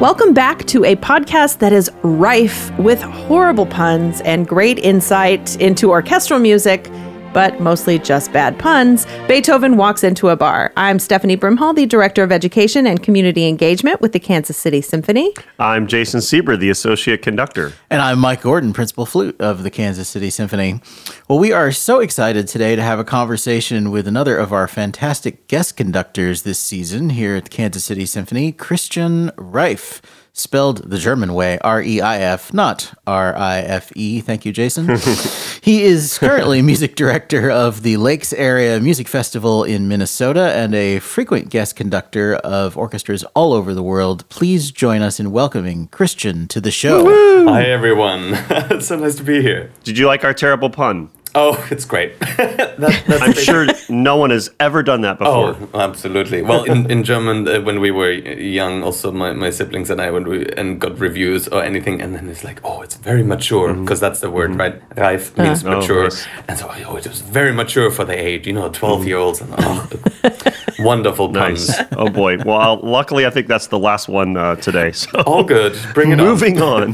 Welcome back to a podcast that is rife with horrible puns and great insight into orchestral music but mostly just bad puns, Beethoven walks into a bar. I'm Stephanie Brimhall, the Director of Education and Community Engagement with the Kansas City Symphony. I'm Jason Seber, the Associate Conductor. And I'm Mike Gordon, Principal Flute of the Kansas City Symphony. Well, we are so excited today to have a conversation with another of our fantastic guest conductors this season here at the Kansas City Symphony, Christian Reif spelled the German way, R E I F, not R I F E. Thank you, Jason. he is currently music director of the Lakes Area Music Festival in Minnesota and a frequent guest conductor of orchestras all over the world. Please join us in welcoming Christian to the show. Woo-hoo! Hi, everyone. it's so nice to be here. Did you like our terrible pun? Oh, it's great. that, I'm sure no one has ever done that before. Oh, absolutely. Well, in, in German, uh, when we were young, also my, my siblings and I, when we and got reviews or anything, and then it's like, oh, it's very mature, because mm-hmm. that's the word, mm-hmm. right? Reif means oh, mature. Nice. And so, oh, it was very mature for the age, you know, 12 year olds. And, oh, wonderful puns. Nice. Oh, boy. Well, luckily, I think that's the last one uh, today. So. All good. Bring it Moving on.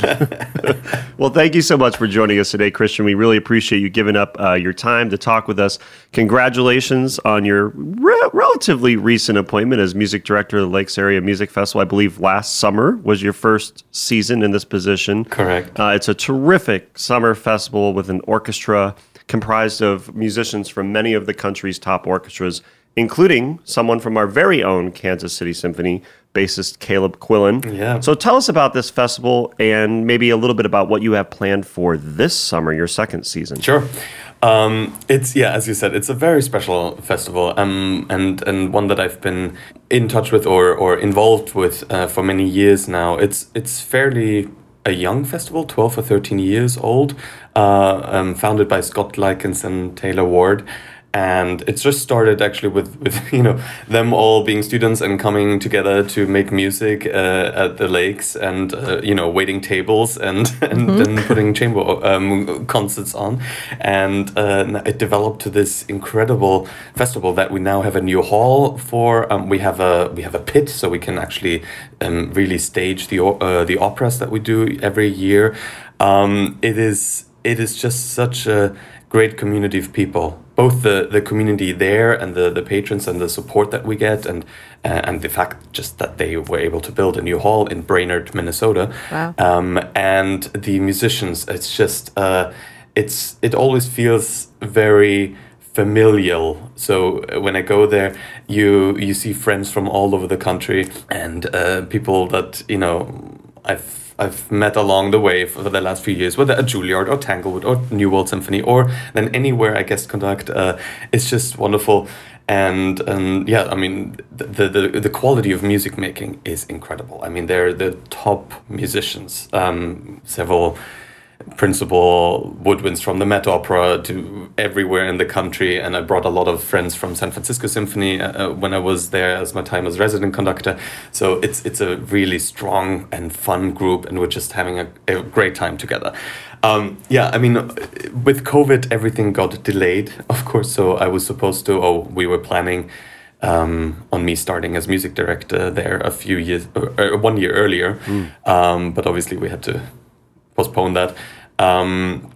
well, thank you so much for joining us today, Christian. We really appreciate you giving up uh, your time to talk with us. Congratulations on your re- relatively recent appointment as music director of the Lakes Area Music Festival. I believe last summer was your first season in this position. Correct. Uh, it's a terrific summer festival with an orchestra comprised of musicians from many of the country's top orchestras, including someone from our very own Kansas City Symphony, bassist Caleb Quillen. Yeah. So tell us about this festival and maybe a little bit about what you have planned for this summer, your second season. Sure. Um, it's yeah, as you said, it's a very special festival, um, and and one that I've been in touch with or or involved with uh, for many years now. It's it's fairly a young festival, 12 or 13 years old, uh, um, founded by Scott Lykins and Taylor Ward and it's just started actually with, with you know them all being students and coming together to make music uh, at the lakes and uh, you know waiting tables and and mm-hmm. then putting chamber um, concerts on. And uh, it developed to this incredible festival that we now have a new hall for. Um, we have a we have a pit so we can actually um, really stage the uh, the operas that we do every year. Um, it is it is just such a great community of people both the, the community there and the, the patrons and the support that we get and uh, and the fact just that they were able to build a new hall in Brainerd, Minnesota. Wow. Um, and the musicians, it's just uh, it's it always feels very familial. So uh, when I go there, you you see friends from all over the country and uh, people that you know I've I've met along the way for the last few years, whether at Juilliard or Tanglewood or New World Symphony or then anywhere I guest conduct, uh, it's just wonderful. And um, yeah, I mean, the, the the quality of music making is incredible. I mean, they're the top musicians. Um, several principal woodwinds from the Met Opera to everywhere in the country. And I brought a lot of friends from San Francisco Symphony uh, uh, when I was there as my time as resident conductor. So it's it's a really strong and fun group, and we're just having a, a great time together. Um, yeah, I mean, with COVID, everything got delayed, of course. So I was supposed to, oh, we were planning. Um, on me starting as music director there a few years, uh, uh one year earlier, mm. um, but obviously we had to postpone that. Um,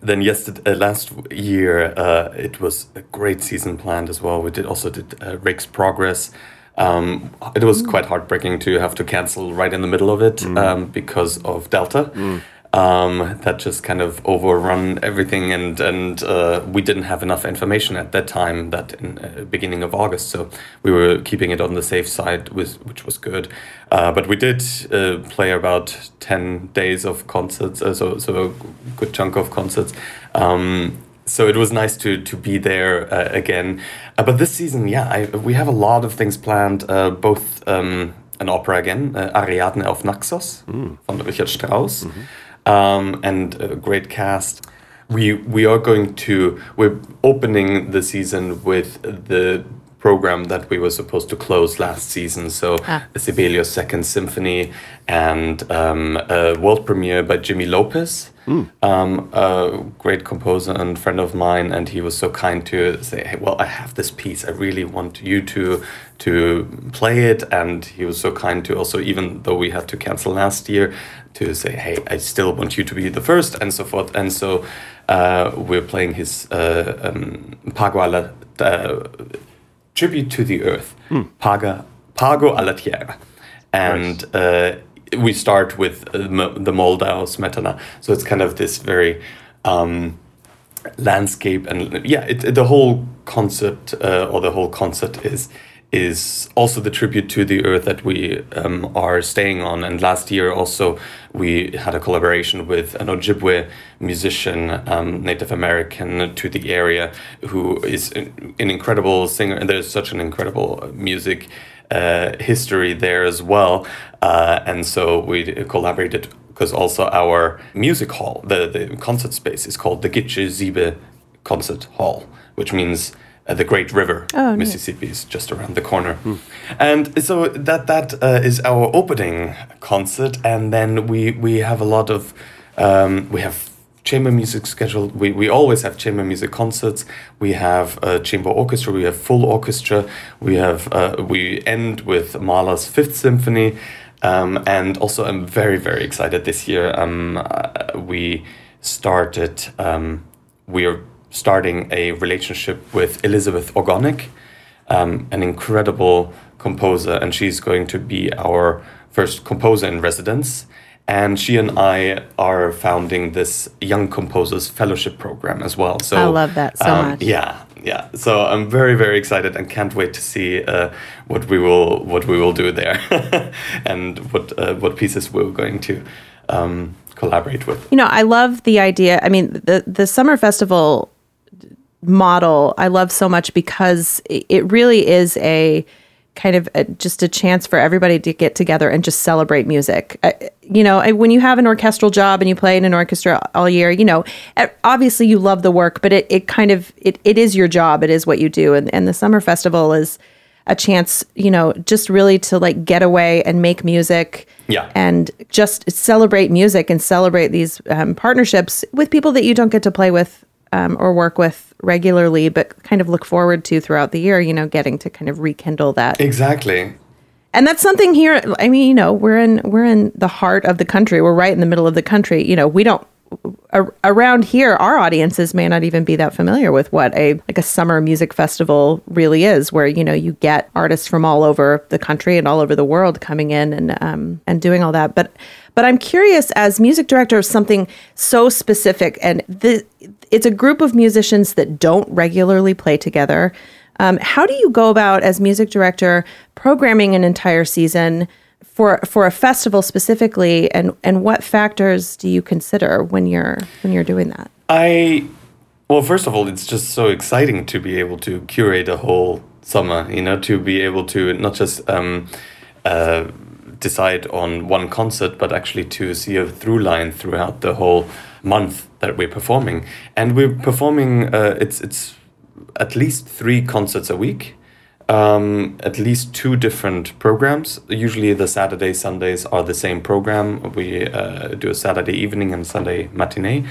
then yesterday, uh, last year, uh, it was a great season planned as well. We did also did uh, Rake's Progress. Um, it was mm. quite heartbreaking to have to cancel right in the middle of it mm. um, because of Delta. Mm um, that just kind of overrun everything, and and uh, we didn't have enough information at that time. That in uh, beginning of August, so we were keeping it on the safe side, with, which was good. Uh, but we did uh, play about ten days of concerts, uh, so so a good chunk of concerts. Um, so it was nice to to be there uh, again. but this season, yeah, I, we have a lot of things planned. both um, an opera again, Ariadne auf Naxos mm. von Richard Strauss. Mm -hmm um, and a great cast. We we are going to we're opening the season with the program that we were supposed to close last season. So Ah. Sibelius Second Symphony and um, a world premiere by Jimmy Lopez, um, a great composer and friend of mine, and he was so kind to say, "Hey, well, I have this piece. I really want you to to play it." And he was so kind to also, even though we had to cancel last year, to say, "Hey, I still want you to be the first, and so forth. And so uh, we're playing his uh, um, Paguala. Uh, tribute to the earth, Paga, Pago alla Tierra. And uh, we start with uh, the Moldau Smetana. So it's kind of this very um, landscape and yeah, it, it- the whole concept uh, or the whole concept is is also the tribute to the earth that we um, are staying on. And last year also we had a collaboration with an Ojibwe musician, um, Native American to the area, who is an, incredible singer. And there's such an incredible music uh, history there as well. Uh, and so we collaborated because also our music hall, the, the concert space, is called the Gitche Zibe Concert Hall, which means uh, the Great River. Oh. Mississippi is just around the corner. And so that that uh, is our opening concert, and then we we have a lot of um, we have chamber music scheduled. We we always have chamber music concerts. We have a chamber orchestra. We have full orchestra. We have uh, we end with Mahler's Fifth Symphony. Um, and also, I'm very, very excited this year. Um, uh, we started, um, we're starting a relationship with Elizabeth Ogonek, um, an incredible composer, and she's going to be our first composer in residence. And she and I are founding this Young Composers Fellowship program as well. So I love that so um, much. Yeah, yeah. So I'm very, very excited and can't wait to see uh, what we will what we will do there, and what uh, what pieces we're going to um, collaborate with. You know, I love the idea. I mean, the the summer festival model I love so much because it really is a kind of a, just a chance for everybody to get together and just celebrate music. Uh, you know, I- when you have an orchestral job and you play in an orchestra all year, you know, obviously you love the work, but it, it kind of it, it is your job. It is what you do, and and the summer festival is a chance, you know, just really to like get away and make music Yeah. and just celebrate music and celebrate these um, partnerships with people that you don't get to play with um, or work with regularly, but kind of look forward to throughout the year, you know, getting to kind of rekindle that. Exactly. And that's something here. I mean, you know, we're in we're in the heart of the country. We're right in the middle of the country. You know, we don't ar- around here. Our audiences may not even be that familiar with what a like a summer music festival really is, where you know you get artists from all over the country and all over the world coming in and um, and doing all that. But but I'm curious, as music director of something so specific, and the it's a group of musicians that don't regularly play together. Um, how do you go about as music director programming an entire season for for a festival specifically, and and what factors do you consider when you're when you're doing that? I well, first of all, it's just so exciting to be able to curate a whole summer. You know, to be able to not just um, uh, decide on one concert, but actually to see a through line throughout the whole month that we're performing. And we're performing. Uh, it's it's at least three concerts a week. Um, at least two different programs. Usually, the Saturday Sundays are the same program. We uh, do a Saturday evening and Sunday matinee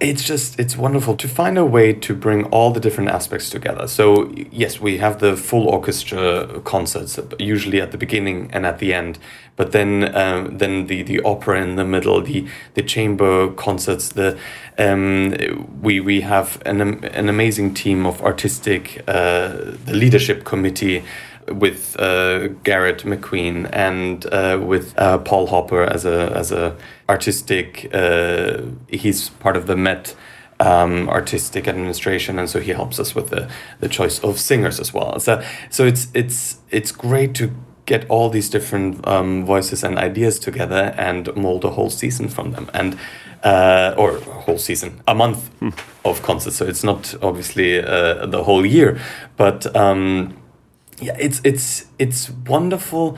it's just it's wonderful to find a way to bring all the different aspects together. So yes we have the full orchestra concerts usually at the beginning and at the end but then um, then the the opera in the middle the the chamber concerts the um, we we have an an amazing team of artistic uh, the leadership committee with uh, Garrett McQueen and uh, with uh, Paul Hopper as a as a artistic. Uh, he's part of the Met um, artistic administration, and so he helps us with the, the choice of singers as well. So so it's it's it's great to get all these different um, voices and ideas together and mold a whole season from them and. Uh, or a whole season, a month of concerts. So it's not obviously uh, the whole year, but um, yeah it's it's it's wonderful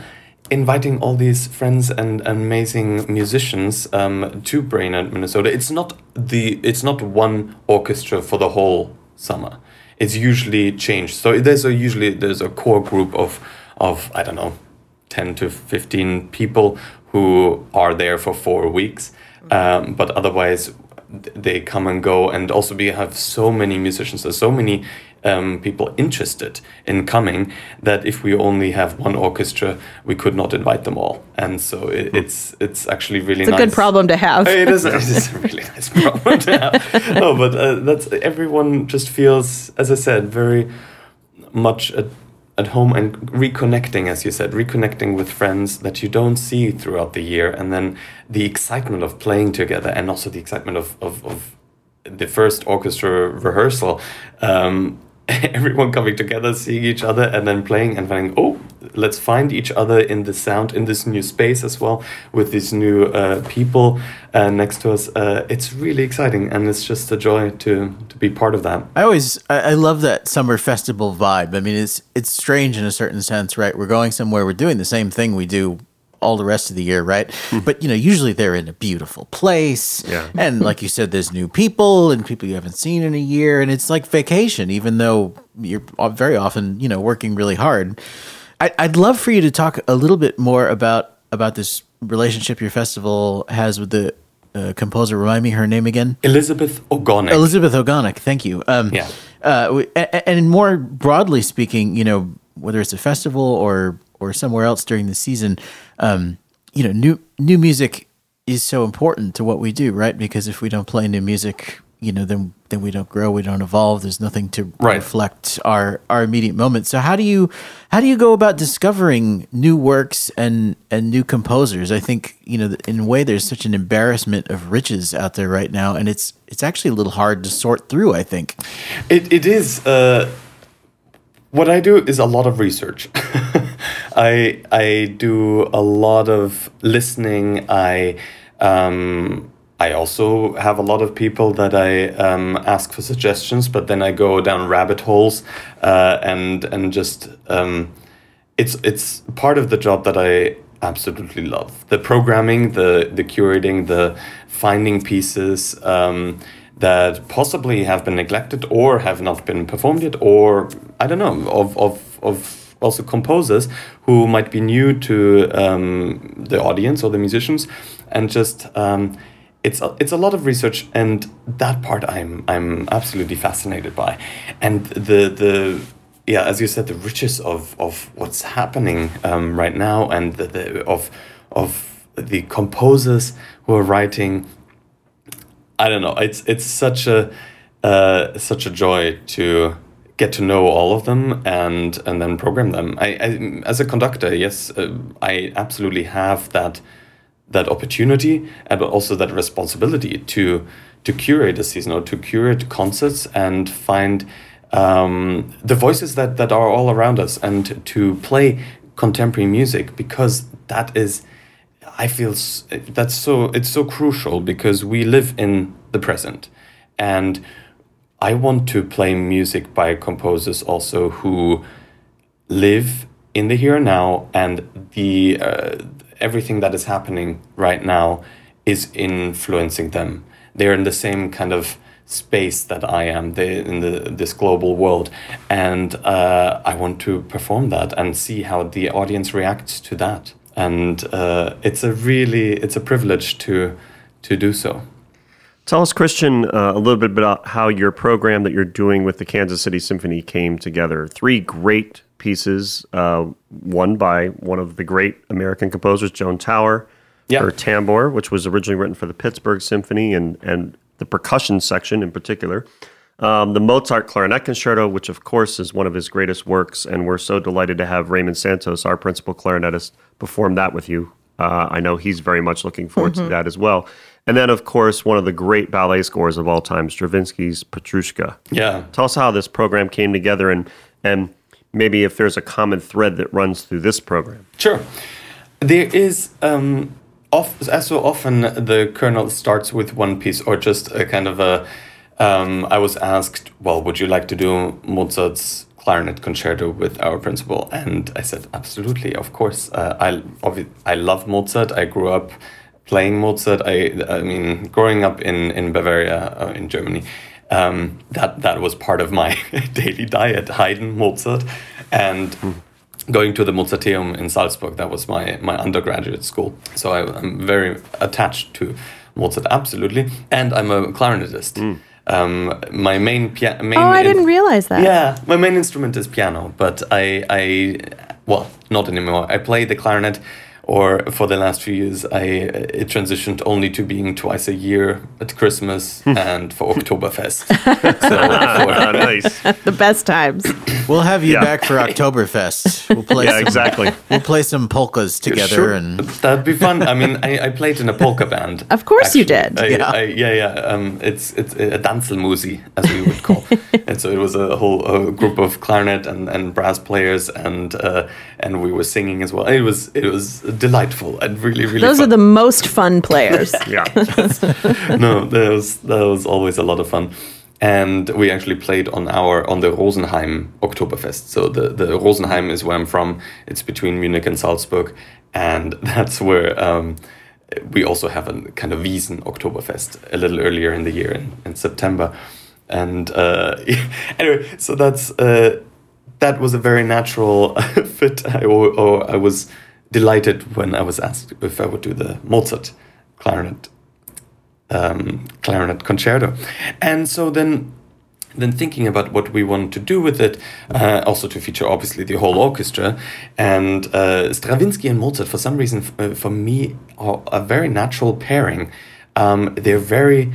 inviting all these friends and amazing musicians um, to Brainerd, Minnesota. It's not the it's not one orchestra for the whole summer. it's usually changed. So there's a usually there's a core group of of I don't know, ten to fifteen people who are there for four weeks. Um, but otherwise, they come and go, and also we have so many musicians. There's so many um, people interested in coming that if we only have one orchestra, we could not invite them all. And so it, it's it's actually really it's a nice. good problem to have. It is, it is a really nice problem to have. No, but uh, that's everyone just feels, as I said, very much at, at home and reconnecting, as you said, reconnecting with friends that you don't see throughout the year, and then the excitement of playing together, and also the excitement of of, of the first orchestra rehearsal. Um, everyone coming together, seeing each other, and then playing and finding, oh, let's find each other in the sound in this new space as well with these new uh, people uh, next to us. Uh, it's really exciting, and it's just a joy to to be part of that. I always I, I love that summer festival vibe. I mean, it's it's strange in a certain sense, right? We're going somewhere, we're doing the same thing we do all the rest of the year, right? but you know, usually they're in a beautiful place, Yeah. and like you said, there's new people and people you haven't seen in a year, and it's like vacation, even though you're very often you know working really hard. I, I'd love for you to talk a little bit more about about this relationship your festival has with the uh, composer. Remind me her name again. Elizabeth Ogonek. Elizabeth Ogonek, thank you. Um, Yeah. Uh, w- a- a- and more broadly speaking, you know, whether it's a festival or or somewhere else during the season, um, you know, new new music is so important to what we do, right? Because if we don't play new music, you know, then then we don't grow, we don't evolve. There's nothing to Right. reflect our our immediate moment. So how do you how do you go about discovering new works and and new composers? I think you know, in a way, there's such an embarrassment of riches out there right now, and it's it's actually a little hard to sort through. I think. It, it is. Uh, what I do is a lot of research. I I do a lot of listening. I um, I also have a lot of people that I um, ask for suggestions, but then I go down rabbit holes uh, and and just um, it's it's part of the job that I absolutely love. The programming, the the curating, the finding pieces um, that possibly have been neglected or have not been performed yet, or I don't know of of of also composers who might be new to um, the audience or the musicians, and just. Um, it's a, it's a lot of research and that part I'm I'm absolutely fascinated by and the the yeah as you said the riches of of what's happening um, right now and the, the of of the composers who are writing I don't know it's it's such a uh, such a joy to get to know all of them and and then program them. I, I as a conductor yes uh, I absolutely have that that opportunity and also that responsibility to to curate a season or to curate concerts and find um, the voices that that are all around us and to play contemporary music because that is I feel that's so it's so crucial because we live in the present. And I want to play music by composers also who live in the here and now and the uh, everything that is happening right now is influencing them. They're in the same kind of space that i am they in the this global world and uh, i want to perform that and see how the audience reacts to that. And uh, it's a really it's a privilege to to do so Tell us, Christian, uh, a little bit about how your program that you're doing with the Kansas City Symphony came together. Three great pieces, uh, one by one of the great American composers, Joan Tower, Yeah. her Tambor, which was originally written for the Pittsburgh Symphony and, and the percussion section in particular. Um, the Mozart Clarinet Concerto, which of course is one of his greatest works, and we're so delighted to have Raymond Santos, our principal clarinetist, perform that with you. Uh, I know he's very much looking forward to that as well. And then, of course, one of the great ballet scores of all time, Stravinsky's Petrushka. yeah Tell us how this program came together and, and maybe if there's a common thread that runs through this program. Sure. There is, um, off, as so often, the kernel starts with one piece or just a kind of a. Um, I was asked, well, would you like to do Mozart's clarinet concerto with our principal? And I said, absolutely, of course. Uh, I, obvi- I love Mozart. I grew up playing Mozart. I, I mean, growing up in, in Bavaria, uh, in Germany. um, that that was part of my daily diet: Haydn, Mozart, and. Going to the Mozarteum in Salzburg, that was my, my undergraduate school. So I, I'm very attached to Mozart, absolutely. And I'm a clarinetist. Um, my main piano. Oh, I didn't realize that. Yeah, my main instrument is piano, but I, I, well, not anymore. I play the clarinet, or for the last few years, I it transitioned only to being twice a year at Christmas and for Oktoberfest. so Ah, for, nice. The best times. We'll have you Yeah. back for Oktoberfest. We'll play Yeah, some, exactly. We'll play some polkas together Sure, and that'd be fun. I mean, I, I played in a polka band. Of course you did. I, Yeah. I, yeah, yeah. Um, it's it's a Tanzlmusi, as we would call. and so it was a whole uh, group of clarinet and, and brass players, and uh, and we were singing as well. It was it was delightful and really really. Those fun. are the most fun players. Yeah. no, that was that was always a lot of fun. And we actually played on our on the Rosenheim Oktoberfest. So the the Rosenheim is where I'm from. It's between Munich and Salzburg, and that's where um, we also have a kind of Wiesen Oktoberfest a little earlier in the year in, in September. And uh, anyway, so that's uh, that was a very natural fit. I, or, or I was delighted when I was asked if I would do the Mozart clarinet um, clarinet concerto. And so then then thinking about what we want to do with it, uh, also to feature obviously the whole orchestra, and uh, Stravinsky and Mozart for some reason uh, for me are a very natural pairing. Um, they're very,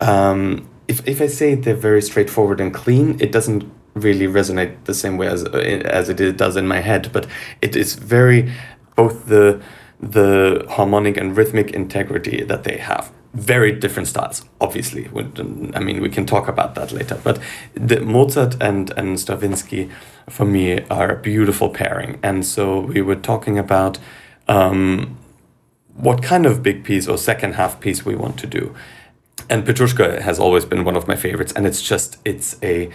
um, if if I say they're very straightforward and clean, it doesn't really resonate the same way as uh, as it does in my head. But it is very both the the harmonic and rhythmic integrity that they have. Very different styles obviously. I mean we can talk about that later. But the mozart and and stravinsky for me are a beautiful pairing. And so we were talking about um, what kind of big piece or second half piece we want to do. And Petrushka has always been one of my favorites, and it's just it's a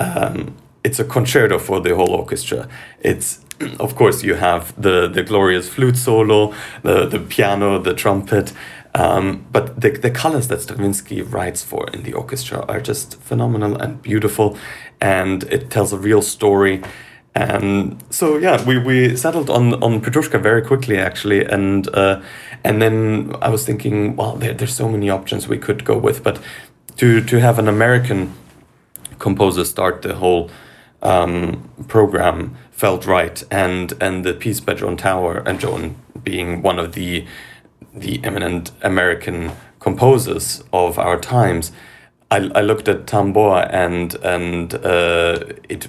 um, it's a concerto for the whole orchestra. It's of course you have the the glorious flute solo, the the piano, the trumpet, um, but the the colors that Stravinsky writes for in the orchestra are just phenomenal and beautiful, and it tells a real story. And so yeah, we, we settled on on Petrushka very quickly actually, and uh, and then I was thinking, well, there, there's so many options we could go with, but to to have an American composer start the whole um, program felt right, and and the piece by Joan Tower and Joan being one of the the eminent American composers of our times. I, I looked at Tambor and and uh, it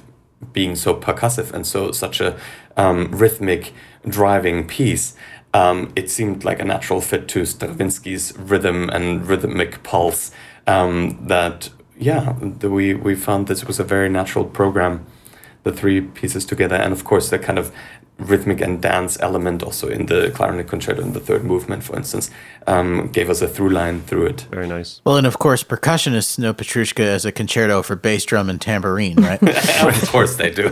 being so percussive and so such a um, rhythmic driving piece. Um, it seemed like a natural fit to Stravinsky's rhythm and rhythmic pulse. Um, that yeah, the, we we found this was a very natural program, the three pieces together, and of course the kind of rhythmic and dance element also in the clarinet concerto in the third movement, for instance, um, gave us a through line through it. Very nice. well, and of course, percussionists know Petrushka as a concerto for bass drum and tambourine, right? of course they do.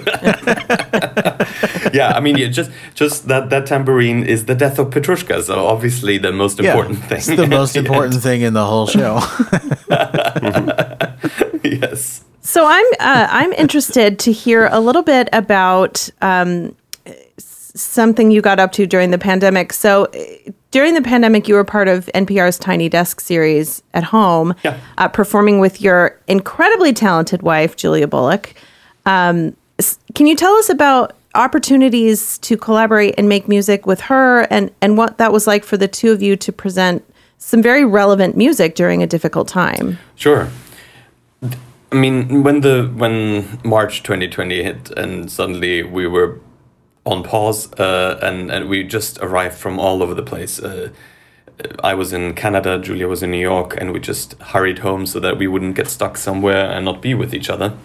yeah, I mean, yeah, just just that that tambourine is the death of Petrushka, so obviously the most important thing. It's the most important thing in the whole show. yes. So I'm uh, I'm interested to hear a little bit about um, something you got up to during the pandemic. So uh, during the pandemic, you were part of NPR's Tiny Desk series at home, Yeah. uh, performing with your incredibly talented wife, Julia Bullock. Um, can you tell us about opportunities to collaborate and make music with her, and and what that was like for the two of you to present some very relevant music during a difficult time? Sure. I mean, when the when March 2020 hit and suddenly we were on pause uh, and and we just arrived from all over the place. Uh, I was in Canada, Julia was in New York, and we just hurried home so that we wouldn't get stuck somewhere and not be with each other.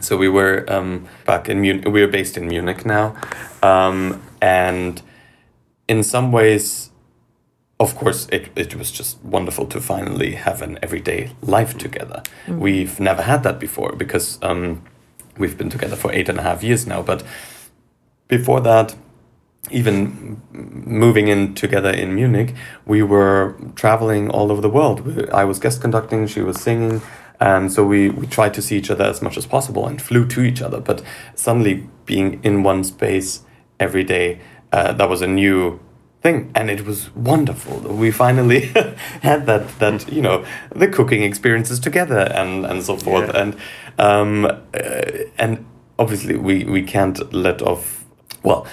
So we were um, back in Munich. We are based in Munich now, um, and in some ways, of course, it, it was just wonderful to finally have an everyday life together. We've never had that before because um, we've been together for eight and a half years now. But before that, even moving in together in Munich, we were traveling all over the world. I was guest conducting, she was singing, And so we, we tried to see each other as much as possible and flew to each other. But suddenly being in one space every day, uh, that was a new thing and it was wonderful we finally had that that you know the cooking experiences together and and so forth Yeah. and um uh, and obviously we we can't let off well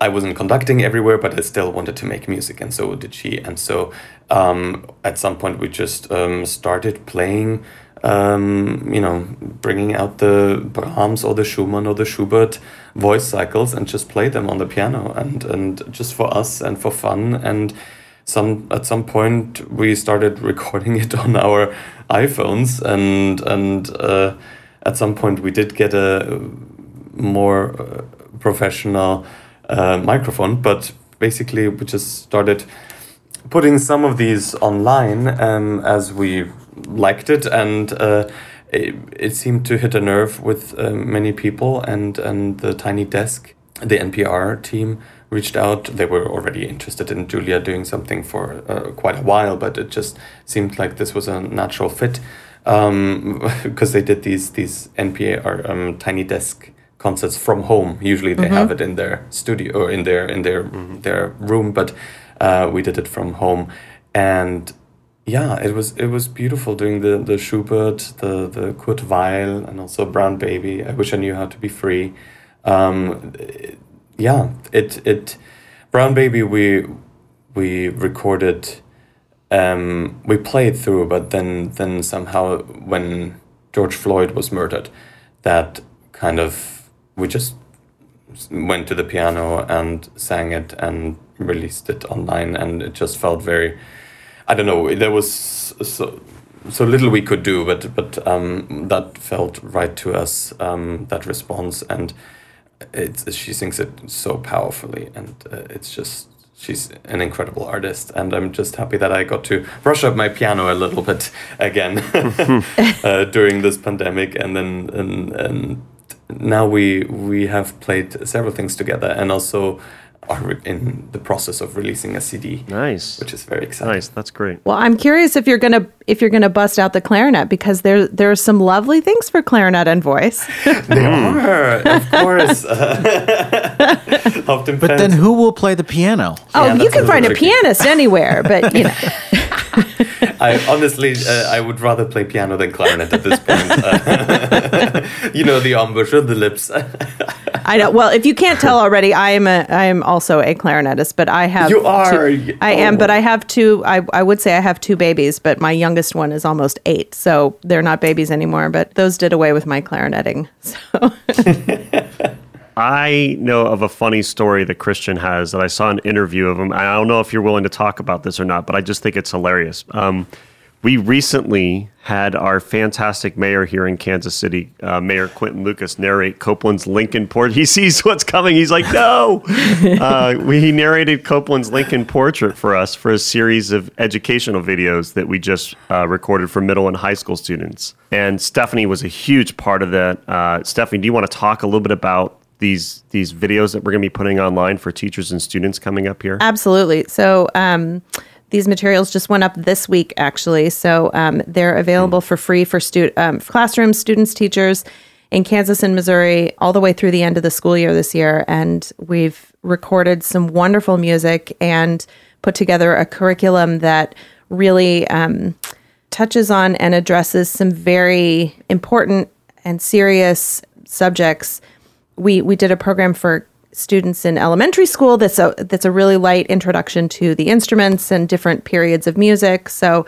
I wasn't conducting everywhere, but I still wanted to make music, and so did she. And so, um, at some point, we just um, started playing, um, you know, bringing out the Brahms or the Schumann or the Schubert voice cycles and just play them on the piano, and and just for us and for fun. And some at some point, we started recording it on our iPhones, and and uh, at some point, we did get a more uh, professional uh, microphone, but basically we just started putting some of these online um, as we liked it, and uh, it, it seemed to hit a nerve with uh, many people, and and the tiny desk, the NPR team reached out. They were already interested in Julia doing something for uh, quite a while, but it just seemed like this was a natural fit because they did these these NPR um, tiny desk concerts from home. Usually they have it in their studio or in their in their their room, but uh, we did it from home, and yeah, it was it was beautiful doing the the Schubert, the the Kurt Weill, and also Brown Baby. I wish I knew how to be free. Um, it- yeah, it it Brown Baby we we recorded um, we played through, but then then somehow when George Floyd was murdered, that kind of we just went to the piano and sang it and released it online, and it just felt very. I don't know. There was so so little we could do, but but um, that felt right to us. Um, that response and it's she sings it so powerfully, and uh, it's just she's an incredible artist, and I'm just happy that I got to brush up my piano a little bit again uh, during this pandemic, and then and, and now we we have played several things together, and also are in the process of releasing a CD, Nice. which is very exciting. Nice. That's great. Well, I'm curious if you're gonna if you're gonna bust out the clarinet because there there are some lovely things for clarinet and voice. They are, of course. Often But then who will play the piano? oh, Yeah, you can a find a pianist anywhere, but you know. I honestly, uh, I would rather play piano than clarinet at this point. Uh, you know, the embouchure, the lips. I know. Well, if you can't tell already, I am a I am also a clarinetist, but I have You are. two- I am, Oh. but I have two. I I would say I have two babies, but my youngest one is almost eight, so they're not babies anymore. But those did away with my clarinetting. So I know of a funny story that Christian has that I saw an interview of him. I don't know if you're willing to talk about this or not, but I just think it's hilarious. Um, we recently had our fantastic mayor here in Kansas City, uh, Mayor Quinton Lucas, narrate Copland's Lincoln Portrait. He sees what's coming. He's like, no. uh, we, he narrated Copland's Lincoln Portrait for us for a series of educational videos that we just uh, recorded for middle and high school students. And Stephanie was a huge part of that. Uh, Stephanie, do you want to talk a little bit about these these videos that we're going to be putting online for teachers and students coming up here? Absolutely. So um, these materials just went up this week, actually. So um, they're available for free for stu- um, classrooms, students, teachers in Kansas and Missouri, all the way through the end of the school year this year. And we've recorded some wonderful music and put together a curriculum that really um, touches on and addresses some very important and serious subjects. We we did a program for students in elementary school that's a that's a really light introduction to the instruments and different periods of music. So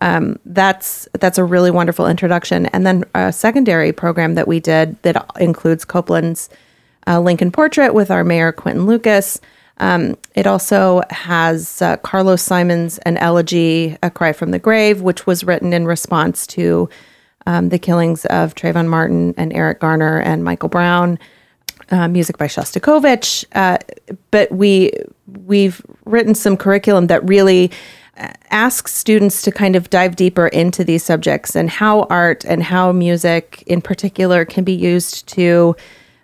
um, that's that's a really wonderful introduction. And then a secondary program that we did that includes Copland's uh, Lincoln Portrait with our mayor Quinton Lucas. Um, it also has uh, Carlos Simon's An Elegy, A Cry from the Grave, which was written in response to um, the killings of Trayvon Martin and Eric Garner and Michael Brown. Uh, music by Shostakovich, uh, but we we've written some curriculum that really uh, asks students to kind of dive deeper into these subjects and how art and how music in particular can be used to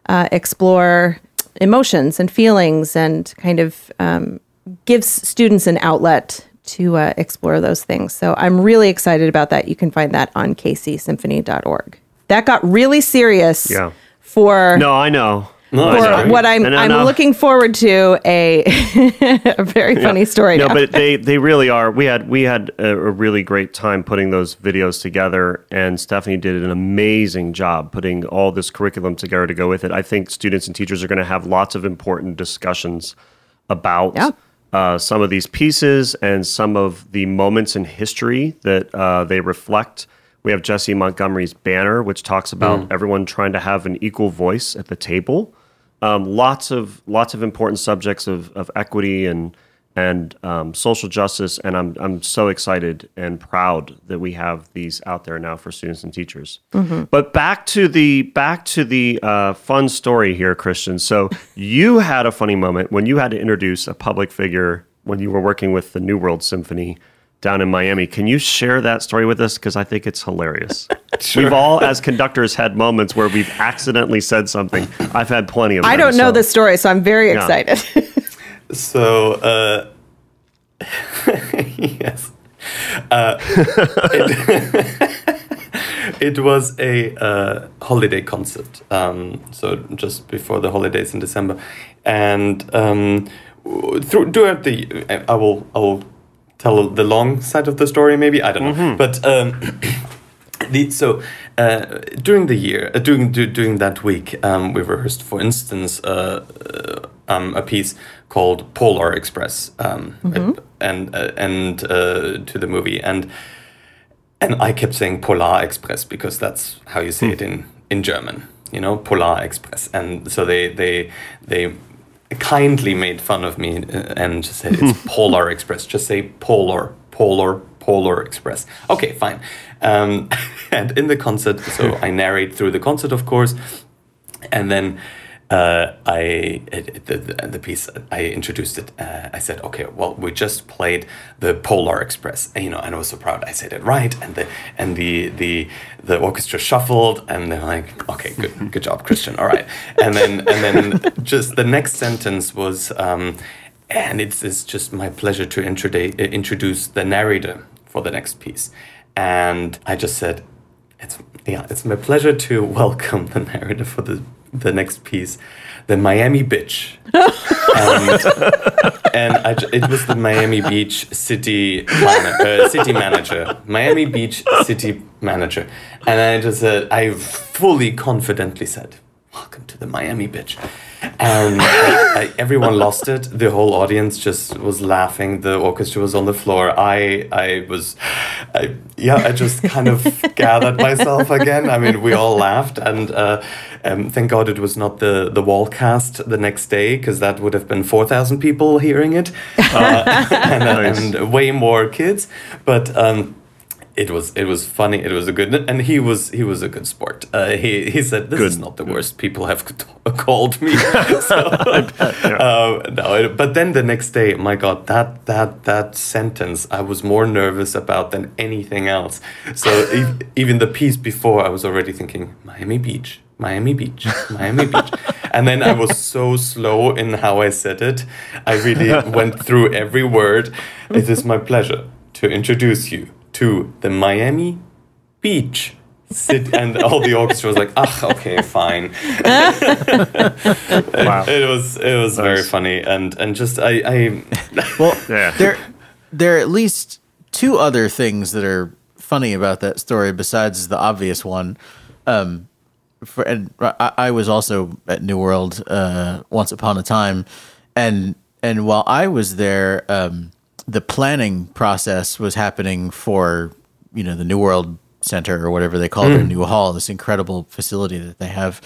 uh, explore emotions and feelings and kind of um, gives students an outlet to uh, explore those things. So I'm really excited about that. You can find that on kcsymphony.org. That got really serious Yeah. for No, I know. No, for what I'm And I'm looking forward to a a very funny story. No, now. but they they really are. We had we had a, a really great time putting those videos together, and Stephanie did an amazing job putting all this curriculum together to go with it. I think students and teachers are going to have lots of important discussions about Yeah. uh, some of these pieces and some of the moments in history that uh, they reflect. We have Jessie Montgomery's banner, which talks about everyone trying to have an equal voice at the table um, lots of lots of important subjects of, of equity and and um, social justice, and I'm I'm so excited and proud that we have these out there now for students and teachers. But back to the back to the uh, fun story here, Christian. So you had a funny moment when you had to introduce a public figure when you were working with the New World Symphony down in Miami. Can you share that story with us? Because I think it's hilarious. We've all, as conductors, had moments where we've accidentally said something. I've had plenty of. I them, don't know so- the story, so I'm very Yeah. excited. So, uh, yes. Uh, it, it was a uh, holiday concert. Um, so, just before the holidays in December. And um, through, throughout the I will, I will tell the long side of the story, maybe. I don't know. But. Um, the, so uh, during the year, uh, during du- during that week, um, we rehearsed, for instance, uh, uh, um, a piece called Polar Express, um, and uh, and uh, to the movie, and and I kept saying Polar Express because that's how you say it in in German, you know, Polar Express, and so they they they kindly made fun of me uh, and just said it's Polar Express. Just say Polar, Polar, Polar Express. Okay, fine. Um, and in the concert, so I narrate through the concert, of course, and then uh, I it, the, the the piece I introduced it. Uh, I said, okay, well, we just played the Polar Express, and, you know, and I was so proud. I said it right, and the and the the the orchestra shuffled, and they're like, okay, good, good job, Christian. All right, and then and then just the next sentence was. Um, and it's, it's just my pleasure to introduce the narrator for the next piece. And I just said, it's yeah, it's my pleasure to welcome the narrator for the the next piece, the Miami Bitch. and and I, it was the Miami Beach city man- uh, city manager, Miami Beach city manager, and I just said, I fully confidently said, "Welcome to the Miami Bitch," and I, I, everyone lost it. The whole audience just was laughing. The orchestra was on the floor. I I was, I yeah, I just kind of gathered myself again. I mean, we all laughed, and uh, um, thank God it was not the the wall cast the next day because that would have been four thousand people hearing it, uh, and, uh, and way more kids. But um, it was it was funny. It was a good, and he was he was a good sport. Uh, he he said this is not the worst people have called me. so, uh, no, it- but then the next day, my God, that that that sentence I was more nervous about than anything else. So e- even the piece before, I was already thinking Miami Beach, Miami Beach, Miami Beach, and then I was so slow in how I said it. I really went through every word. It is my pleasure to introduce you to the Miami Beach. Sit and all the orchestra was like, ah, okay, fine. Wow. It was it was very funny and and just I I Well, Yeah. there there are at least two other things that are funny about that story besides the obvious one. Um, for and I, I was also at New World uh, once upon a time, and and while I was there, um, the planning process was happening for you know the New World Center or whatever they call their new hall, this incredible facility that they have.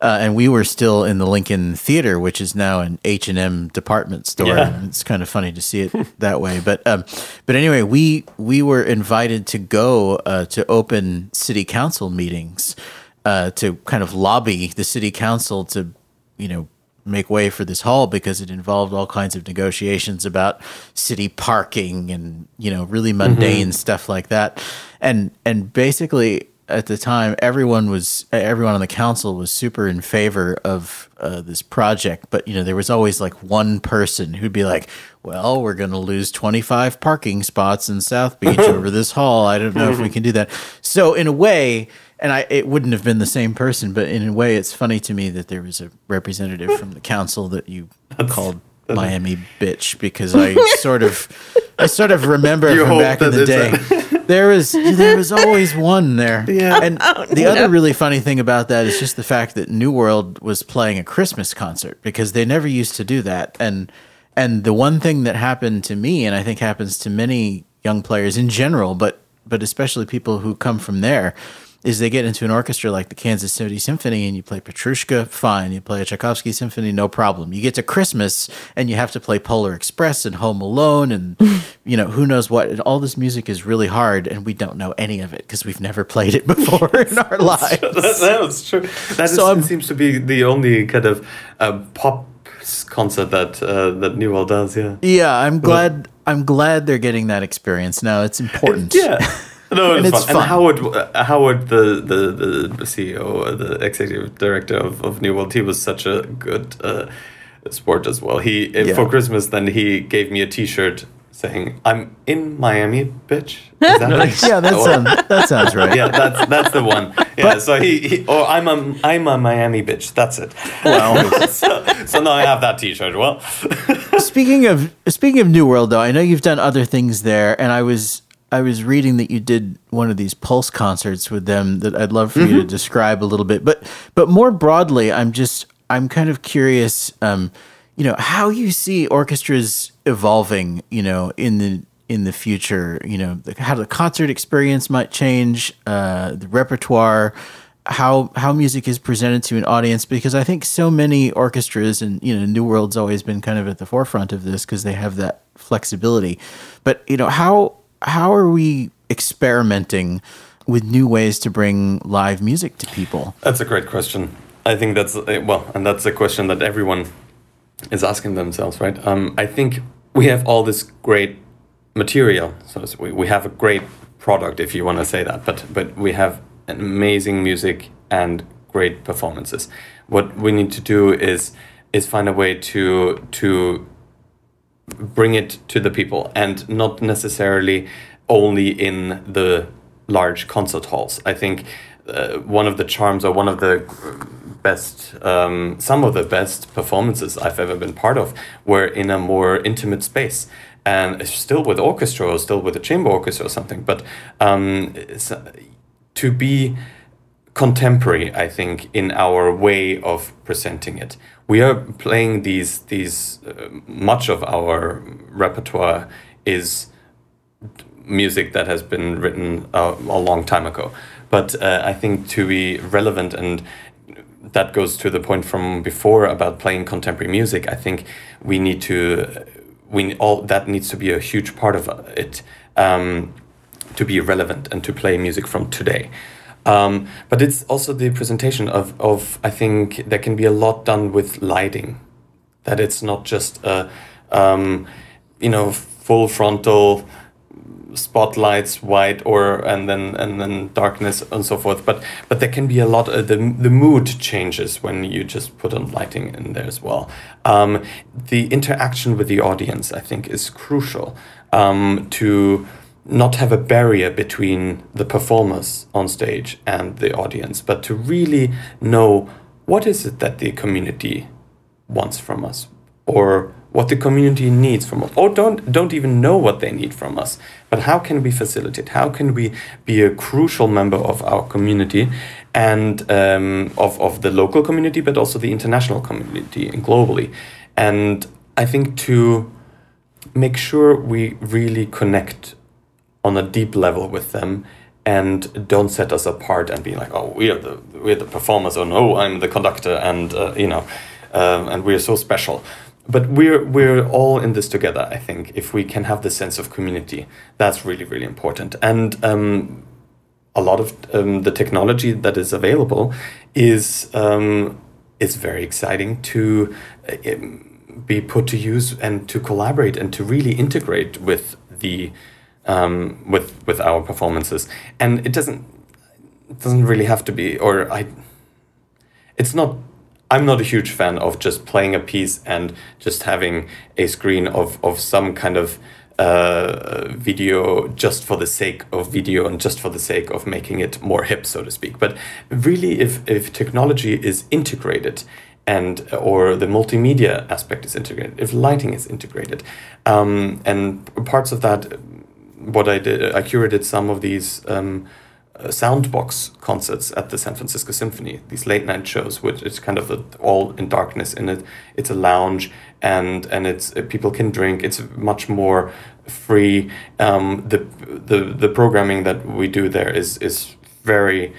Uh, and we were still in the Lincoln Theater, which is now an H and M department store. Yeah. It's kind of funny to see it that way, but um, but anyway, we we were invited to go uh, to open city council meetings uh, to kind of lobby the city council to you know make way for this hall because it involved all kinds of negotiations about city parking and you know really mundane stuff like that and and basically at the time everyone was everyone on the council was super in favor of uh, this project but you know there was always like one person who'd be like well, we're going to lose 25 parking spots in South Beach over this hall. I don't know if we can do that. So, in a way, and I, it wouldn't have been the same person, but in a way, it's funny to me that there was a representative from the council that you called Miami bitch because I sort of, I sort of remember You from back in the it's day. There was there was always one there. Yeah. And oh, the other really funny thing about that is just the fact that New World was playing a Christmas concert because they never used to do that. And and the one thing that happened to me and I think happens to many young players in general, but but especially people who come from there, is they get into an orchestra like the Kansas City Symphony and you play Petrushka, fine. You play a Tchaikovsky symphony, no problem. You get to Christmas and you have to play Polar Express and Home Alone and you know who knows what. And all this music is really hard and we don't know any of it because we've never played it before in our lives. that, that's true. That So is- seems to be the only kind of uh, pop concert that uh, that New World does. Yeah. Yeah, I'm glad. I'm glad they're getting that experience now. It's important. Yeah. No, And it's, it's fun. fun. And Howard, uh, Howard, the the the CEO, uh, the executive director of, of New World, he was such a good uh, sport as well. He uh, Yeah. for Christmas, then he gave me a T-shirt saying, "I'm in Miami, bitch." Is that right? yeah, that sounds that sounds right. yeah, that's that's the one. Yeah, so he, he or I'm a I'm a Miami bitch. That's it. Well, so, so now I have that T-shirt. Well, speaking of speaking of New World, though, I know you've done other things there, and I was I was reading that you did one of these Pulse concerts with them that I'd love for you to describe a little bit. But but more broadly, I'm just I'm kind of curious, um, you know, how you see orchestras evolving, you know, in the in the future, you know, the, how the concert experience might change, uh, the repertoire, how how music is presented to an audience because I think so many orchestras and you know New World's always been kind of at the forefront of this because they have that flexibility. But you know how how are we experimenting with new ways to bring live music to people? That's a great question. I think that's uh, well, and that's a question that everyone is asking themselves, right? Um, I think we have all this great material, so we, we have a great product, if you want to say that, but but we have amazing music and great performances. What we need to do is is find a way to to bring it to the people and not necessarily only in the large concert halls. I think uh, one of the charms or one of the best, um, some of the best performances I've ever been part of were in a more intimate space. And still with orchestra or still with a chamber orchestra or something, but um, to be contemporary, I think, in our way of presenting it. We are playing these these uh, much of our repertoire is music that has been written uh, a long time ago. But uh, I think to be relevant and that goes to the point from before about playing contemporary music. I think we need to we all that needs to be a huge part of it um, to be relevant and to play music from today. Um, but it's also the presentation of, of I think there can be a lot done with lighting, that it's not just a um, you know full frontal spotlights white or and then and then darkness and so forth. But but there can be a lot of the, the mood changes when you just put on lighting in there as well. Um, the interaction with the audience i think is crucial um, to not have a barrier between the performers on stage and the audience but to really know what is it that the community wants from us or what the community needs from us or don't don't even know what they need from us. But how can we facilitate? How can we be a crucial member of our community and um, of, of the local community but also the international community and globally? And i think to make sure we really connect on a deep level with them and don't set us apart and be like oh we are the we're the performers or no i'm the conductor and uh, you know um, and we're so special. But we're we're all in this together i think if we can have the sense of community. That's really really important. And um, a lot of um, the technology that is available is um, is very exciting to uh, um, be put to use and to collaborate and to really integrate with the um, with with our performances and it doesn't it doesn't really have to be or I it's not I'm not a huge fan of just playing a piece and just having a screen of, of some kind of uh, video just for the sake of video and just for the sake of making it more hip, so to speak. But really, if, if technology is integrated and or the multimedia aspect is integrated, if lighting is integrated, um, and parts of that, what I did, I curated some of these. Um, uh, soundbox concerts at the San Francisco Symphony, these late night shows, which is kind of a, all in darkness in it. It's a lounge and and it's uh, people can drink. It's much more free. Um, the the the programming that we do there is is very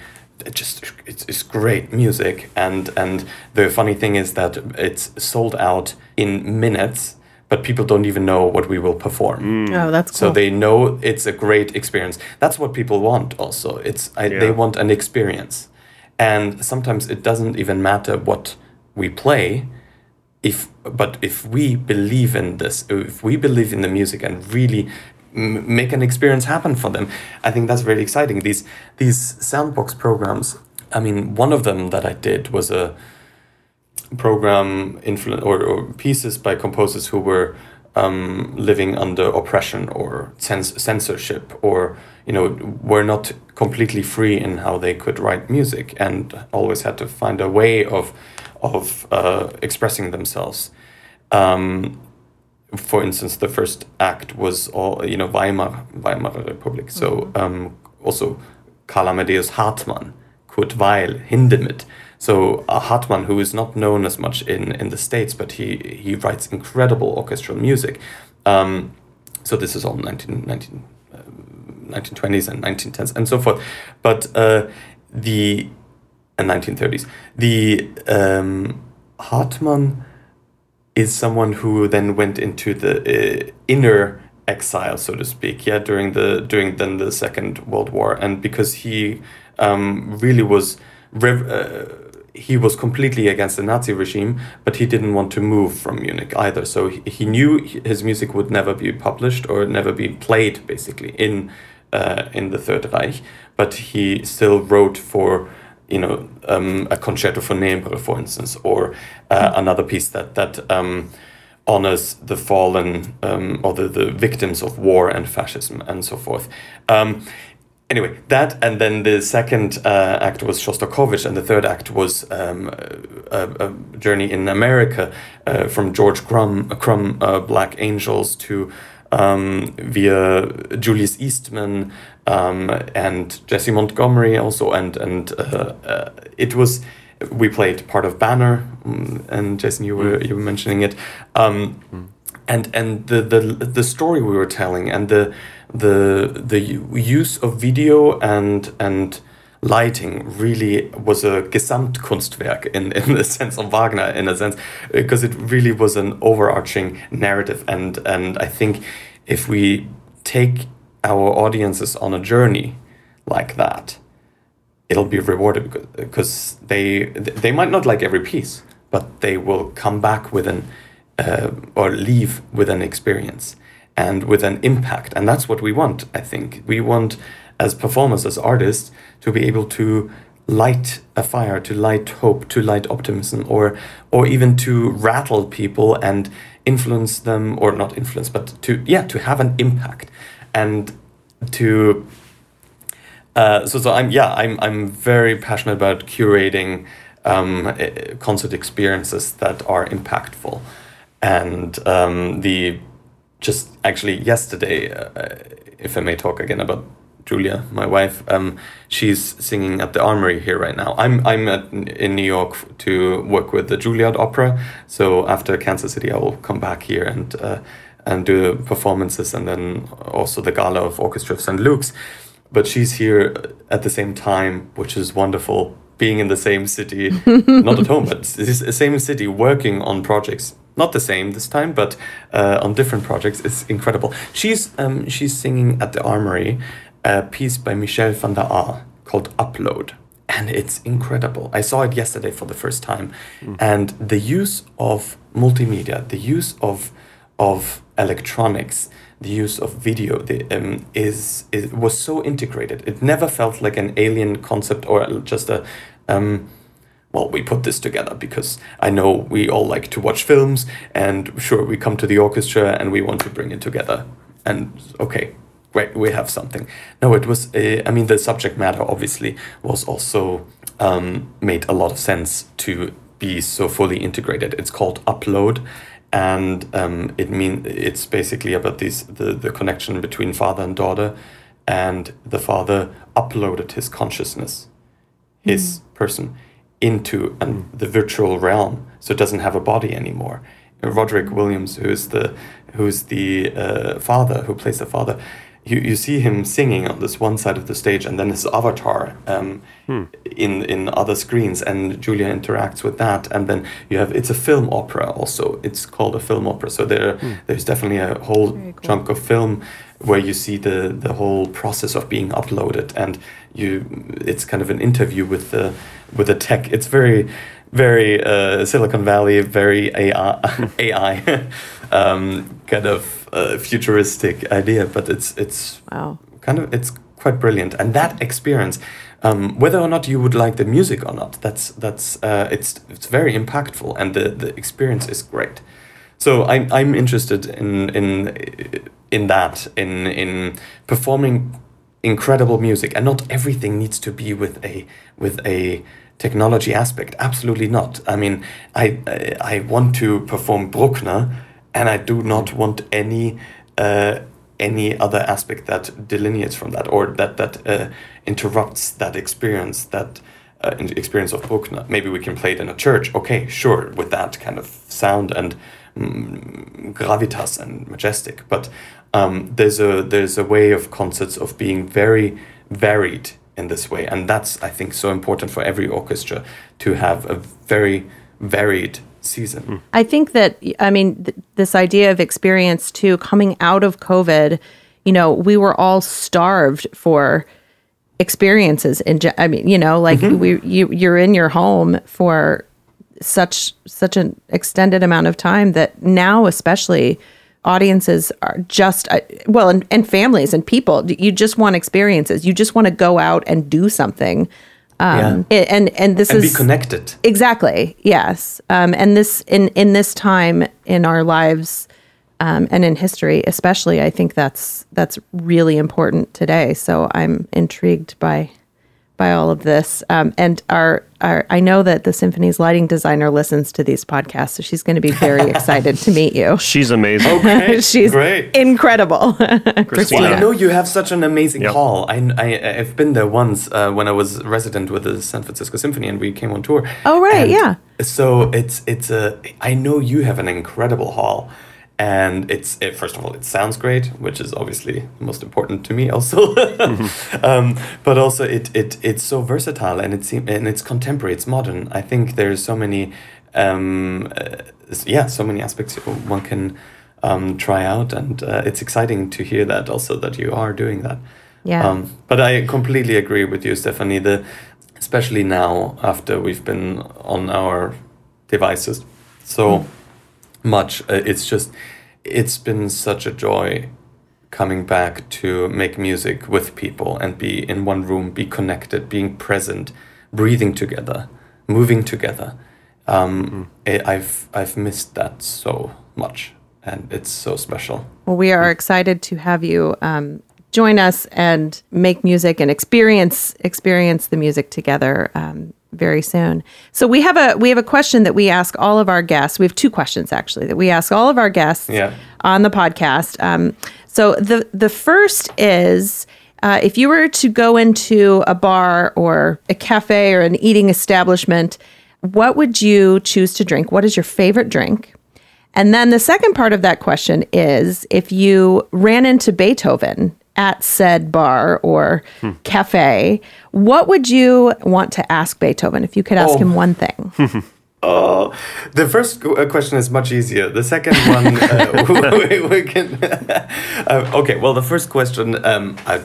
it just it's, it's great music and and the funny thing is that it's sold out in minutes but people don't even know what we will perform. Mm. Oh, that's cool. So they know it's a great experience. That's what people want. Also, it's I, they want an experience, and sometimes it doesn't even matter what we play. If but if we believe in this, if we believe in the music and really m- make an experience happen for them, I think that's really exciting. These these soundbox programs. I mean, one of them that I did was a program influ- or, or pieces by composers who were um, living under oppression or cens- censorship or you know were not completely free in how they could write music and always had to find a way of of uh, expressing themselves. Um, for instance the first act was all you know Weimar Weimar Republic. So um, also Karl Amadeus Hartmann Kurt Weill Hindemith so uh, Hartmann, who is not known as much in, in the States, but he, he writes incredible orchestral music. Um, so this is all 19, 19, uh, 1920s and 1910s and so forth. But uh, the and 1930s. The um, Hartmann is someone who then went into the uh, inner exile, so to speak, yeah, during the during then the Second World War, and because he um, really was. Rev- uh, he was completely against the Nazi regime, but he didn't want to move from Munich either. So he, he knew his music would never be published or never be played, basically in uh, in the Third Reich. But he still wrote for you know um, a concerto funebre, for instance, or uh, another piece that that um, honors the fallen um, or the, the victims of war and fascism and so forth. Anyway, that and then the second uh, act was Shostakovich, and the third act was um, a, a journey in America uh, from George Crumb, Crumb uh, Black Angels to um, via Julius Eastman um, and Jessie Montgomery also, and and uh, uh, it was we played part of Banner, mm, and Jason, you were you were mentioning it. Um, and and the, the the story we were telling and the the the use of video and and lighting really was a Gesamtkunstwerk in, in the sense of Wagner in a sense because it really was an overarching narrative. And and I think if we take our audiences on a journey like that it'll be rewarded because, because they they might not like every piece but they will come back with an uh, or leave with an experience and with an impact. And that's what we want i think. We want as performers as artists to be able to light a fire to light hope to light optimism or or even to rattle people and influence them or not influence but to yeah to have an impact. And to uh, so so I'm yeah I'm I'm very passionate about curating um, eh, concert experiences that are impactful, and um, the just actually yesterday, uh, if I may talk again about Julia, my wife, um, she's singing at the Armory here right now. I'm I'm at, in New York to work with the Juilliard Opera. So after Kansas City, I will come back here and uh, and do performances, and then also the gala of Orchestra of St. Luke's but she's here at the same time, which is wonderful. Being in the same city, not at home, but the same city, working on projects. Not the same this time, but uh, on different projects. It's incredible. She's um, she's singing at the Armory a piece by Michel van der Aa called Upload, and it's incredible. I saw it yesterday for the first time, and the use of multimedia, the use of of electronics, the use of video the, um, is, is was so integrated. It never felt like an alien concept or just a um, well, we put this together because I know we all like to watch films, and sure, we come to the orchestra and we want to bring it together. And okay, great, we have something. No, it was, uh, I mean, the subject matter obviously was also um, made a lot of sense to be so fully integrated. It's called Upload. And um, it mean it's basically about this the, the connection between father and daughter, and the father uploaded his consciousness, his mm. person, into an, the virtual realm, so it doesn't have a body anymore. Roderick Williams, who's the who's the uh, father, who plays the father, you, you see him singing on this one side of the stage, and then his avatar um, hmm. in in other screens, and Julia interacts with that, and then you have it's a film opera also. It's called a film opera, so there hmm. there's definitely a whole cool. chunk of film where you see the the whole process of being uploaded, and you it's kind of an interview with the with the tech. It's very very uh, Silicon Valley, very AI AI um, kind of uh, futuristic idea, but it's it's wow. kind of it's quite brilliant, and that experience. Um, whether or not you would like the music or not, that's that's uh, it's it's very impactful, and the, the experience is great. So I'm I'm interested in in in that in in performing incredible music, and not everything needs to be with a with a technology aspect. Absolutely not. I mean, I I, want to perform Bruckner, and I do not want any uh, any other aspect that delineates from that or that that uh, interrupts that experience that. Uh, experience of Bruckner. Maybe we can play it in a church. Okay, sure, with that kind of sound and gravitas and majestic. But um, there's a there's a way of concerts of being very varied in this way, and that's I think so important for every orchestra to have a very varied season. Hmm. I think that I mean th- this idea of experience too coming out of COVID, you know, we were all starved for experiences in I mean, you know, like mm-hmm. we you you're in your home for such such an extended amount of time that now especially audiences are just uh, well and, and families and people you just want experiences. You just want to go out and do something. Um, yeah. and and this and is be connected. Exactly yes. Um, and this in in this time in our lives um, and in history especially i think that's that's really important today. So i'm intrigued by by all of this. Um, and our, our, I know that the symphony's lighting designer listens to these podcasts, so she's going to be very excited to meet you. She's amazing. Okay, she's great, incredible. Christina, well, I know you have such an amazing yep. hall. I, I have been there once uh, when I was resident with the San Francisco Symphony, and we came on tour. Oh right, and yeah. So it's it's a. I know you have an incredible hall and it's it, first of all it sounds great which is obviously most important to me also. Mm-hmm. um, but also it, it it's so versatile and it's and it's contemporary it's modern. I think there's so many um, uh, yeah so many aspects one can um, try out and uh, it's exciting to hear that also that you are doing that. Yeah. Um, but i completely agree with you stephanie. The especially now after we've been on our devices. So mm much. Uh, it's just, it's been such a joy coming back to make music with people and be in one room, be connected, being present, breathing together, moving together. Um, it, I've I've missed that so much, and it's so special. Well, we are excited to have you um, join us and make music and experience experience the music together. Um, very soon. So we have a we have a question that we ask all of our guests. We have two questions actually that we ask all of our guests yeah. on the podcast. Um, so the the first is uh, if you were to go into a bar or a cafe or an eating establishment, what would you choose to drink? What is your favorite drink? And then the second part of that question is if you ran into Beethoven at said bar or hmm. cafe, what would you want to ask Beethoven if you could ask oh. him one thing? Oh, the first uh, question is much easier. The second one, uh, we, we, can. uh, okay, well, the first question, um, I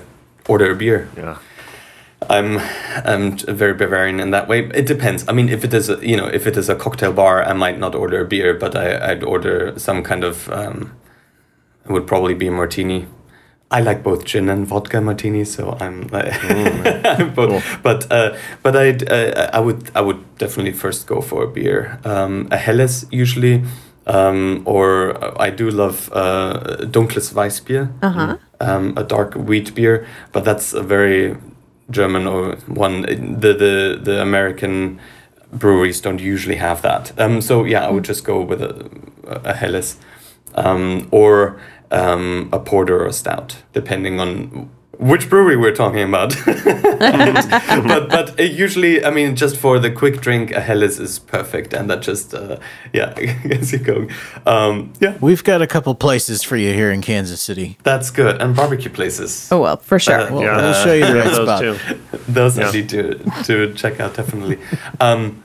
order a beer. Yeah. I'm, I'm very Bavarian in that way. It depends. I mean, if it is, a, you know, if it is a cocktail bar, I might not order a beer, but I, I'd order some kind of. Um, it would probably be a martini I like both gin and vodka martinis, so I'm, I'm both. But uh, but I uh, I would I would definitely first go for a beer, um, a helles usually, um, or uh, I do love uh, dunkles Weissbier, um, a dark wheat beer, but that's a very German or one. The the the American breweries don't usually have that. Um, so yeah, I would just go with a a helles, um, or um, a porter or a stout, depending on which brewery we're talking about. but but uh, usually, I mean, just for the quick drink, a helles is perfect, and that just uh, yeah gets you going. Um, yeah, We've got a couple places for you here in Kansas City. that's good. And barbecue places. Oh well, for sure. Uh, We'll, Yeah. we'll show you the We right have those spot. too. Those Yeah. I need to to check out definitely. Um,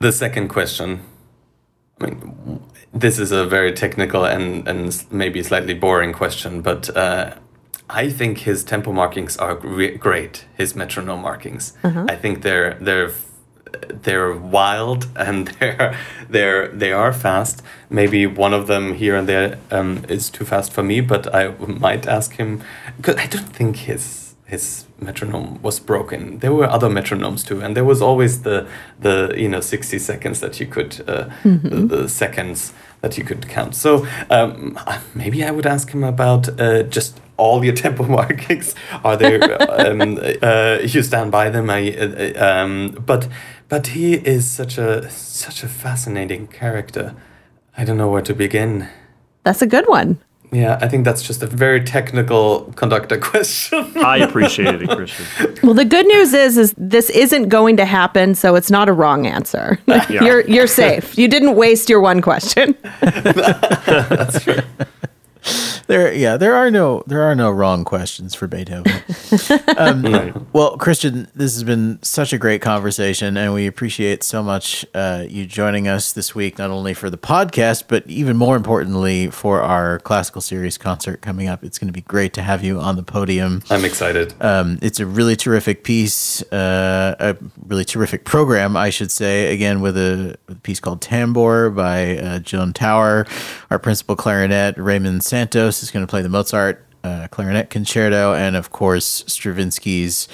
the second question. I mean, this is a very technical and and maybe slightly boring question, but uh, I think his tempo markings are re- great. His metronome markings. I think they're they're they're wild and they're they're they are fast. Maybe one of them here and there um, is too fast for me, but I might ask him because I don't think his his metronome was broken. There were other metronomes too, and there was always the the you know sixty seconds that you could uh, the, the seconds that you could count. So um, maybe I would ask him about uh, just all your tempo markings. Are there um, uh, you stand by them? I uh, um, but but he is such a such a fascinating character. I don't know where to begin. That's a good one. Yeah, I think that's just a very technical conductor question. I appreciate it, Christian. Well, the good news is, is this isn't going to happen, so it's not a wrong answer. Yeah. you're you're safe. You didn't waste your one question. There, yeah, there are no there are no wrong questions for Beethoven. Um, well, Christian, this has been such a great conversation, and we appreciate so much uh, you joining us this week, not only for the podcast, but even more importantly for our classical series concert coming up. It's going to be great to have you on the podium. I'm excited. Um, it's a really terrific piece, uh, a really terrific program, I should say. Again, with a, with a piece called Tambor by uh, Joan Tower. Our principal clarinet, Raymond Santos, is going to play the Mozart uh, clarinet concerto, and of course Stravinsky's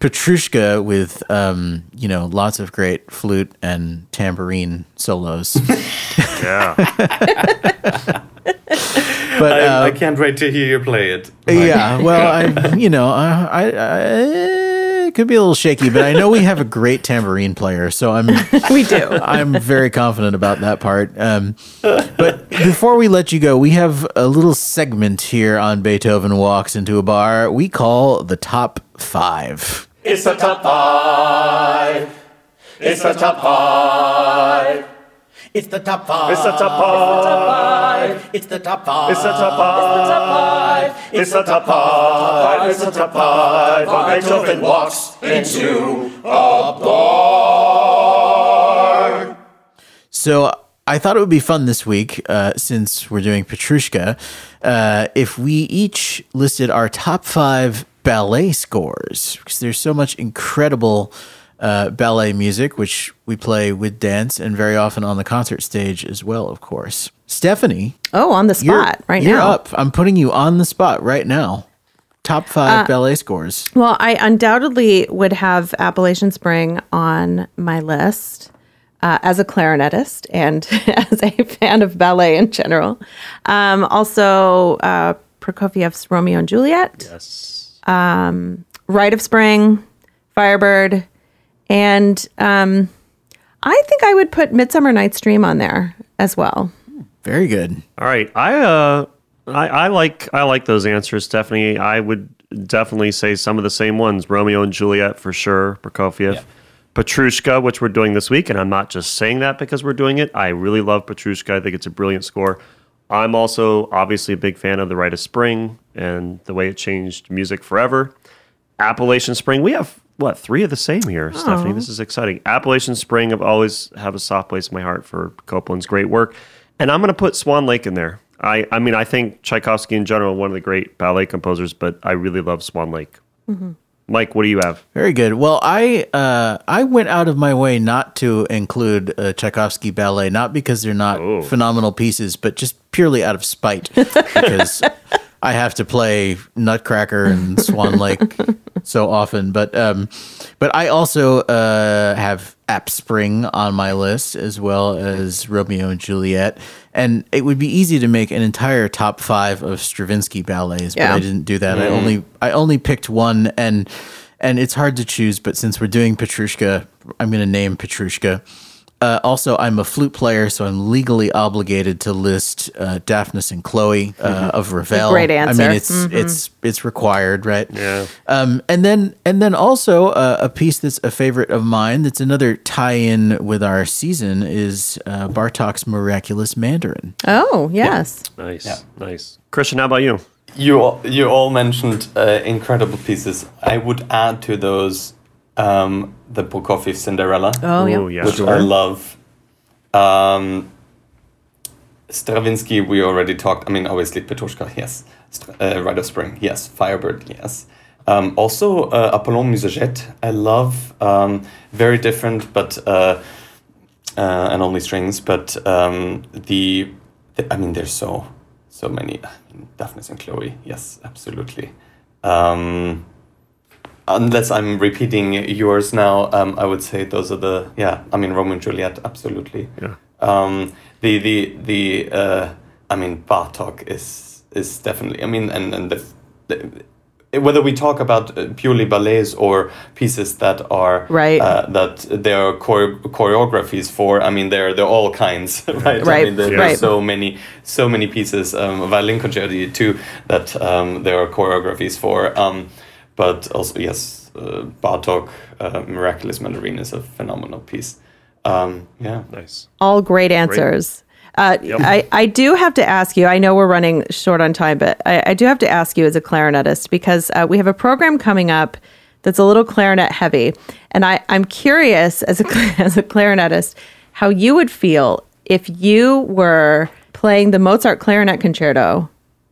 Petrushka with um, you know lots of great flute and tambourine solos. Yeah. But I, uh, I can't wait to hear you play it. Yeah, well, I, you know, I, I, I it could be a little shaky, but I know we have a great tambourine player, so I'm, We do. I'm very confident about that part. Um, but before we let you go, we have a little segment here on Beethoven Walks into a Bar we call the top five. It's the top five. It's the top five. It's the top five. It's the top five. It's the top five. It's the top five. It's the top five. It's the top five. On Beethoven walks into a bar. So I thought it would be fun this week, uh, since we're doing Petrushka, uh, if we each listed our top five ballet scores, because there's so much incredible uh, ballet music, which we play with dance and very often on the concert stage as well, of course. Stephanie, Oh, on the you're, spot right now. you're up. I'm putting you on the spot right now. Top five Uh, ballet scores. Well, I undoubtedly would have Appalachian Spring on my list uh, as a clarinetist and as a fan of ballet in general. Um, also, uh, Prokofiev's Romeo and Juliet, yes. Rite of Spring, Firebird, and um, I think I would put Midsummer Night's Dream on there as well. Very good. All right. I uh I, I like I like those answers, Stephanie. I would definitely say some of the same ones. Romeo and Juliet for sure, Prokofiev. Petrushka, which we're doing this week, and I'm not just saying that because we're doing it. I really love Petrushka. I think it's a brilliant score. I'm also obviously a big fan of The Rite of Spring and the way it changed music forever. Appalachian Spring, we have what three of the same here, Stephanie. This is exciting. Appalachian Spring, I've always have a soft place in my heart for Copland's great work, and I'm going to put Swan Lake in there. I, I mean, I think Tchaikovsky in general one of the great ballet composers, but I really love Swan Lake. Mike, what do you have? Very good. Well, I uh, I went out of my way not to include uh, Tchaikovsky ballet, not because they're not Oh. phenomenal pieces, but just purely out of spite, because I have to play Nutcracker and Swan Lake so often, but um, but I also uh, have App Spring on my list as well as Romeo and Juliet, and it would be easy to make an entire top five of Stravinsky ballets, but I didn't do that. I only I only picked one, and and it's hard to choose. But since we're doing Petrushka, I'm going to name Petrushka. Uh, also, I'm a flute player, so I'm legally obligated to list uh, Daphnis and Chloe uh, of Ravel. Great answer. I mean, it's it's it's required, right? Yeah. Um, and then and then also uh, a piece that's a favorite of mine. That's another tie-in with our season is uh, Bartok's Miraculous Mandarin. Oh, yes. Nice, yeah. nice. Christian, how about you? You all, you all mentioned uh, incredible pieces. I would add to those um, the Prokofiev Cinderella, Oh, yeah. Ooh, yeah. which I love. Um, Stravinsky, we already talked. I mean, obviously Petrushka, yes. Str- Uh, Rite of Spring, yes. Firebird, yes. Um, also, uh, Apollon Musagète, I love. Um, very different, but uh, uh, and only strings. But um, the, the, I mean, there's so so many. I mean, Daphnis and Chloe, yes, absolutely. Um, unless I'm repeating yours now, um, I would say those are the yeah. I mean, Romeo and Juliet, absolutely. Yeah. Um, the the the uh, I mean, Bartok is is definitely. I mean, and and the, the whether we talk about uh, purely ballets or pieces that are Right. uh, that there are chore- choreographies for. I mean, there there are all kinds, right? I Right, mean, there, right. there's so many so many pieces. Um, violin concerti too that um, there are choreographies for. Um, but also yes, uh, Bartok, uh, Miraculous Mandarin is a phenomenal piece. Um, yeah. Nice. All great answers. Uh, I, I do have to ask you, I know we're running short on time, but I, I do have to ask you as a clarinetist because uh, we have a program coming up that's a little clarinet heavy. And I, I'm curious as a, as a clarinetist how you would feel if you were playing the Mozart Clarinet Concerto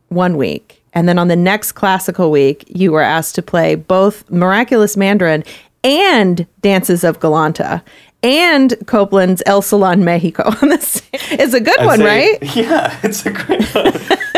one week and then on the next classical week you were asked to play both Miraculous Mandarin and Dances of Galanta and Copland's El Salon Mexico on this. It's a good I'd one, say- right? Yeah, it's a great one.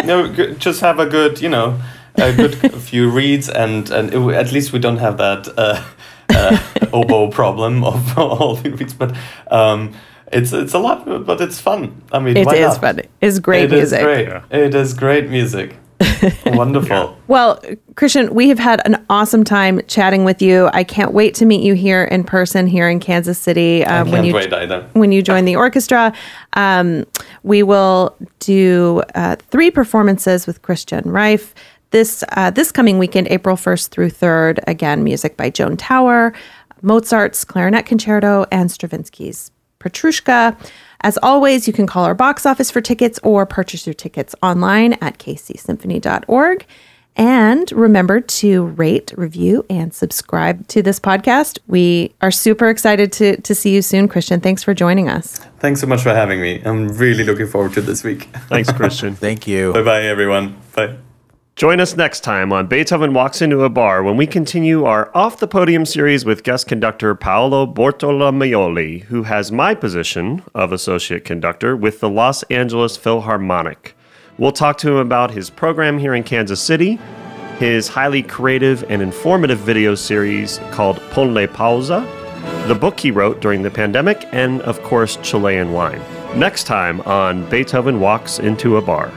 no, just have a good, you know, a good few reeds, and and it, at least we don't have that uh, uh, oboe problem of all the reeds. But um, it's it's a lot, but it's fun. I mean, It why is not? fun. It's great It is music. great. Yeah. It is great music. Wonderful. Well, Christian, we have had an awesome time chatting with you. I can't wait to meet you here in person here in Kansas City I uh, can't when you wait either. when you join the orchestra. Um, we will do uh, three performances with Christian Reif this uh, this coming weekend, April first through third. Again, music by Joan Tower, Mozart's Clarinet Concerto, and Stravinsky's Petrushka. As always, you can call our box office for tickets or purchase your tickets online at kcsymphony.org. And remember to rate, review, and subscribe to this podcast. We are super excited to, to see you soon, Christian. Thanks for joining us. Thanks so much for having me. I'm really looking forward to this week. Thanks, Christian. Thank you. bye bye, everyone. Bye. Join us next time on Beethoven Walks Into a Bar when we continue our Off the Podium series with guest conductor Paolo Bortolameolli, who has my position of associate conductor with the Los Angeles Philharmonic. We'll talk to him about his program here in Kansas City, his highly creative and informative video series called Ponle Pausa, the book he wrote during the pandemic, and of course, Chilean wine. Next time on Beethoven Walks Into a Bar.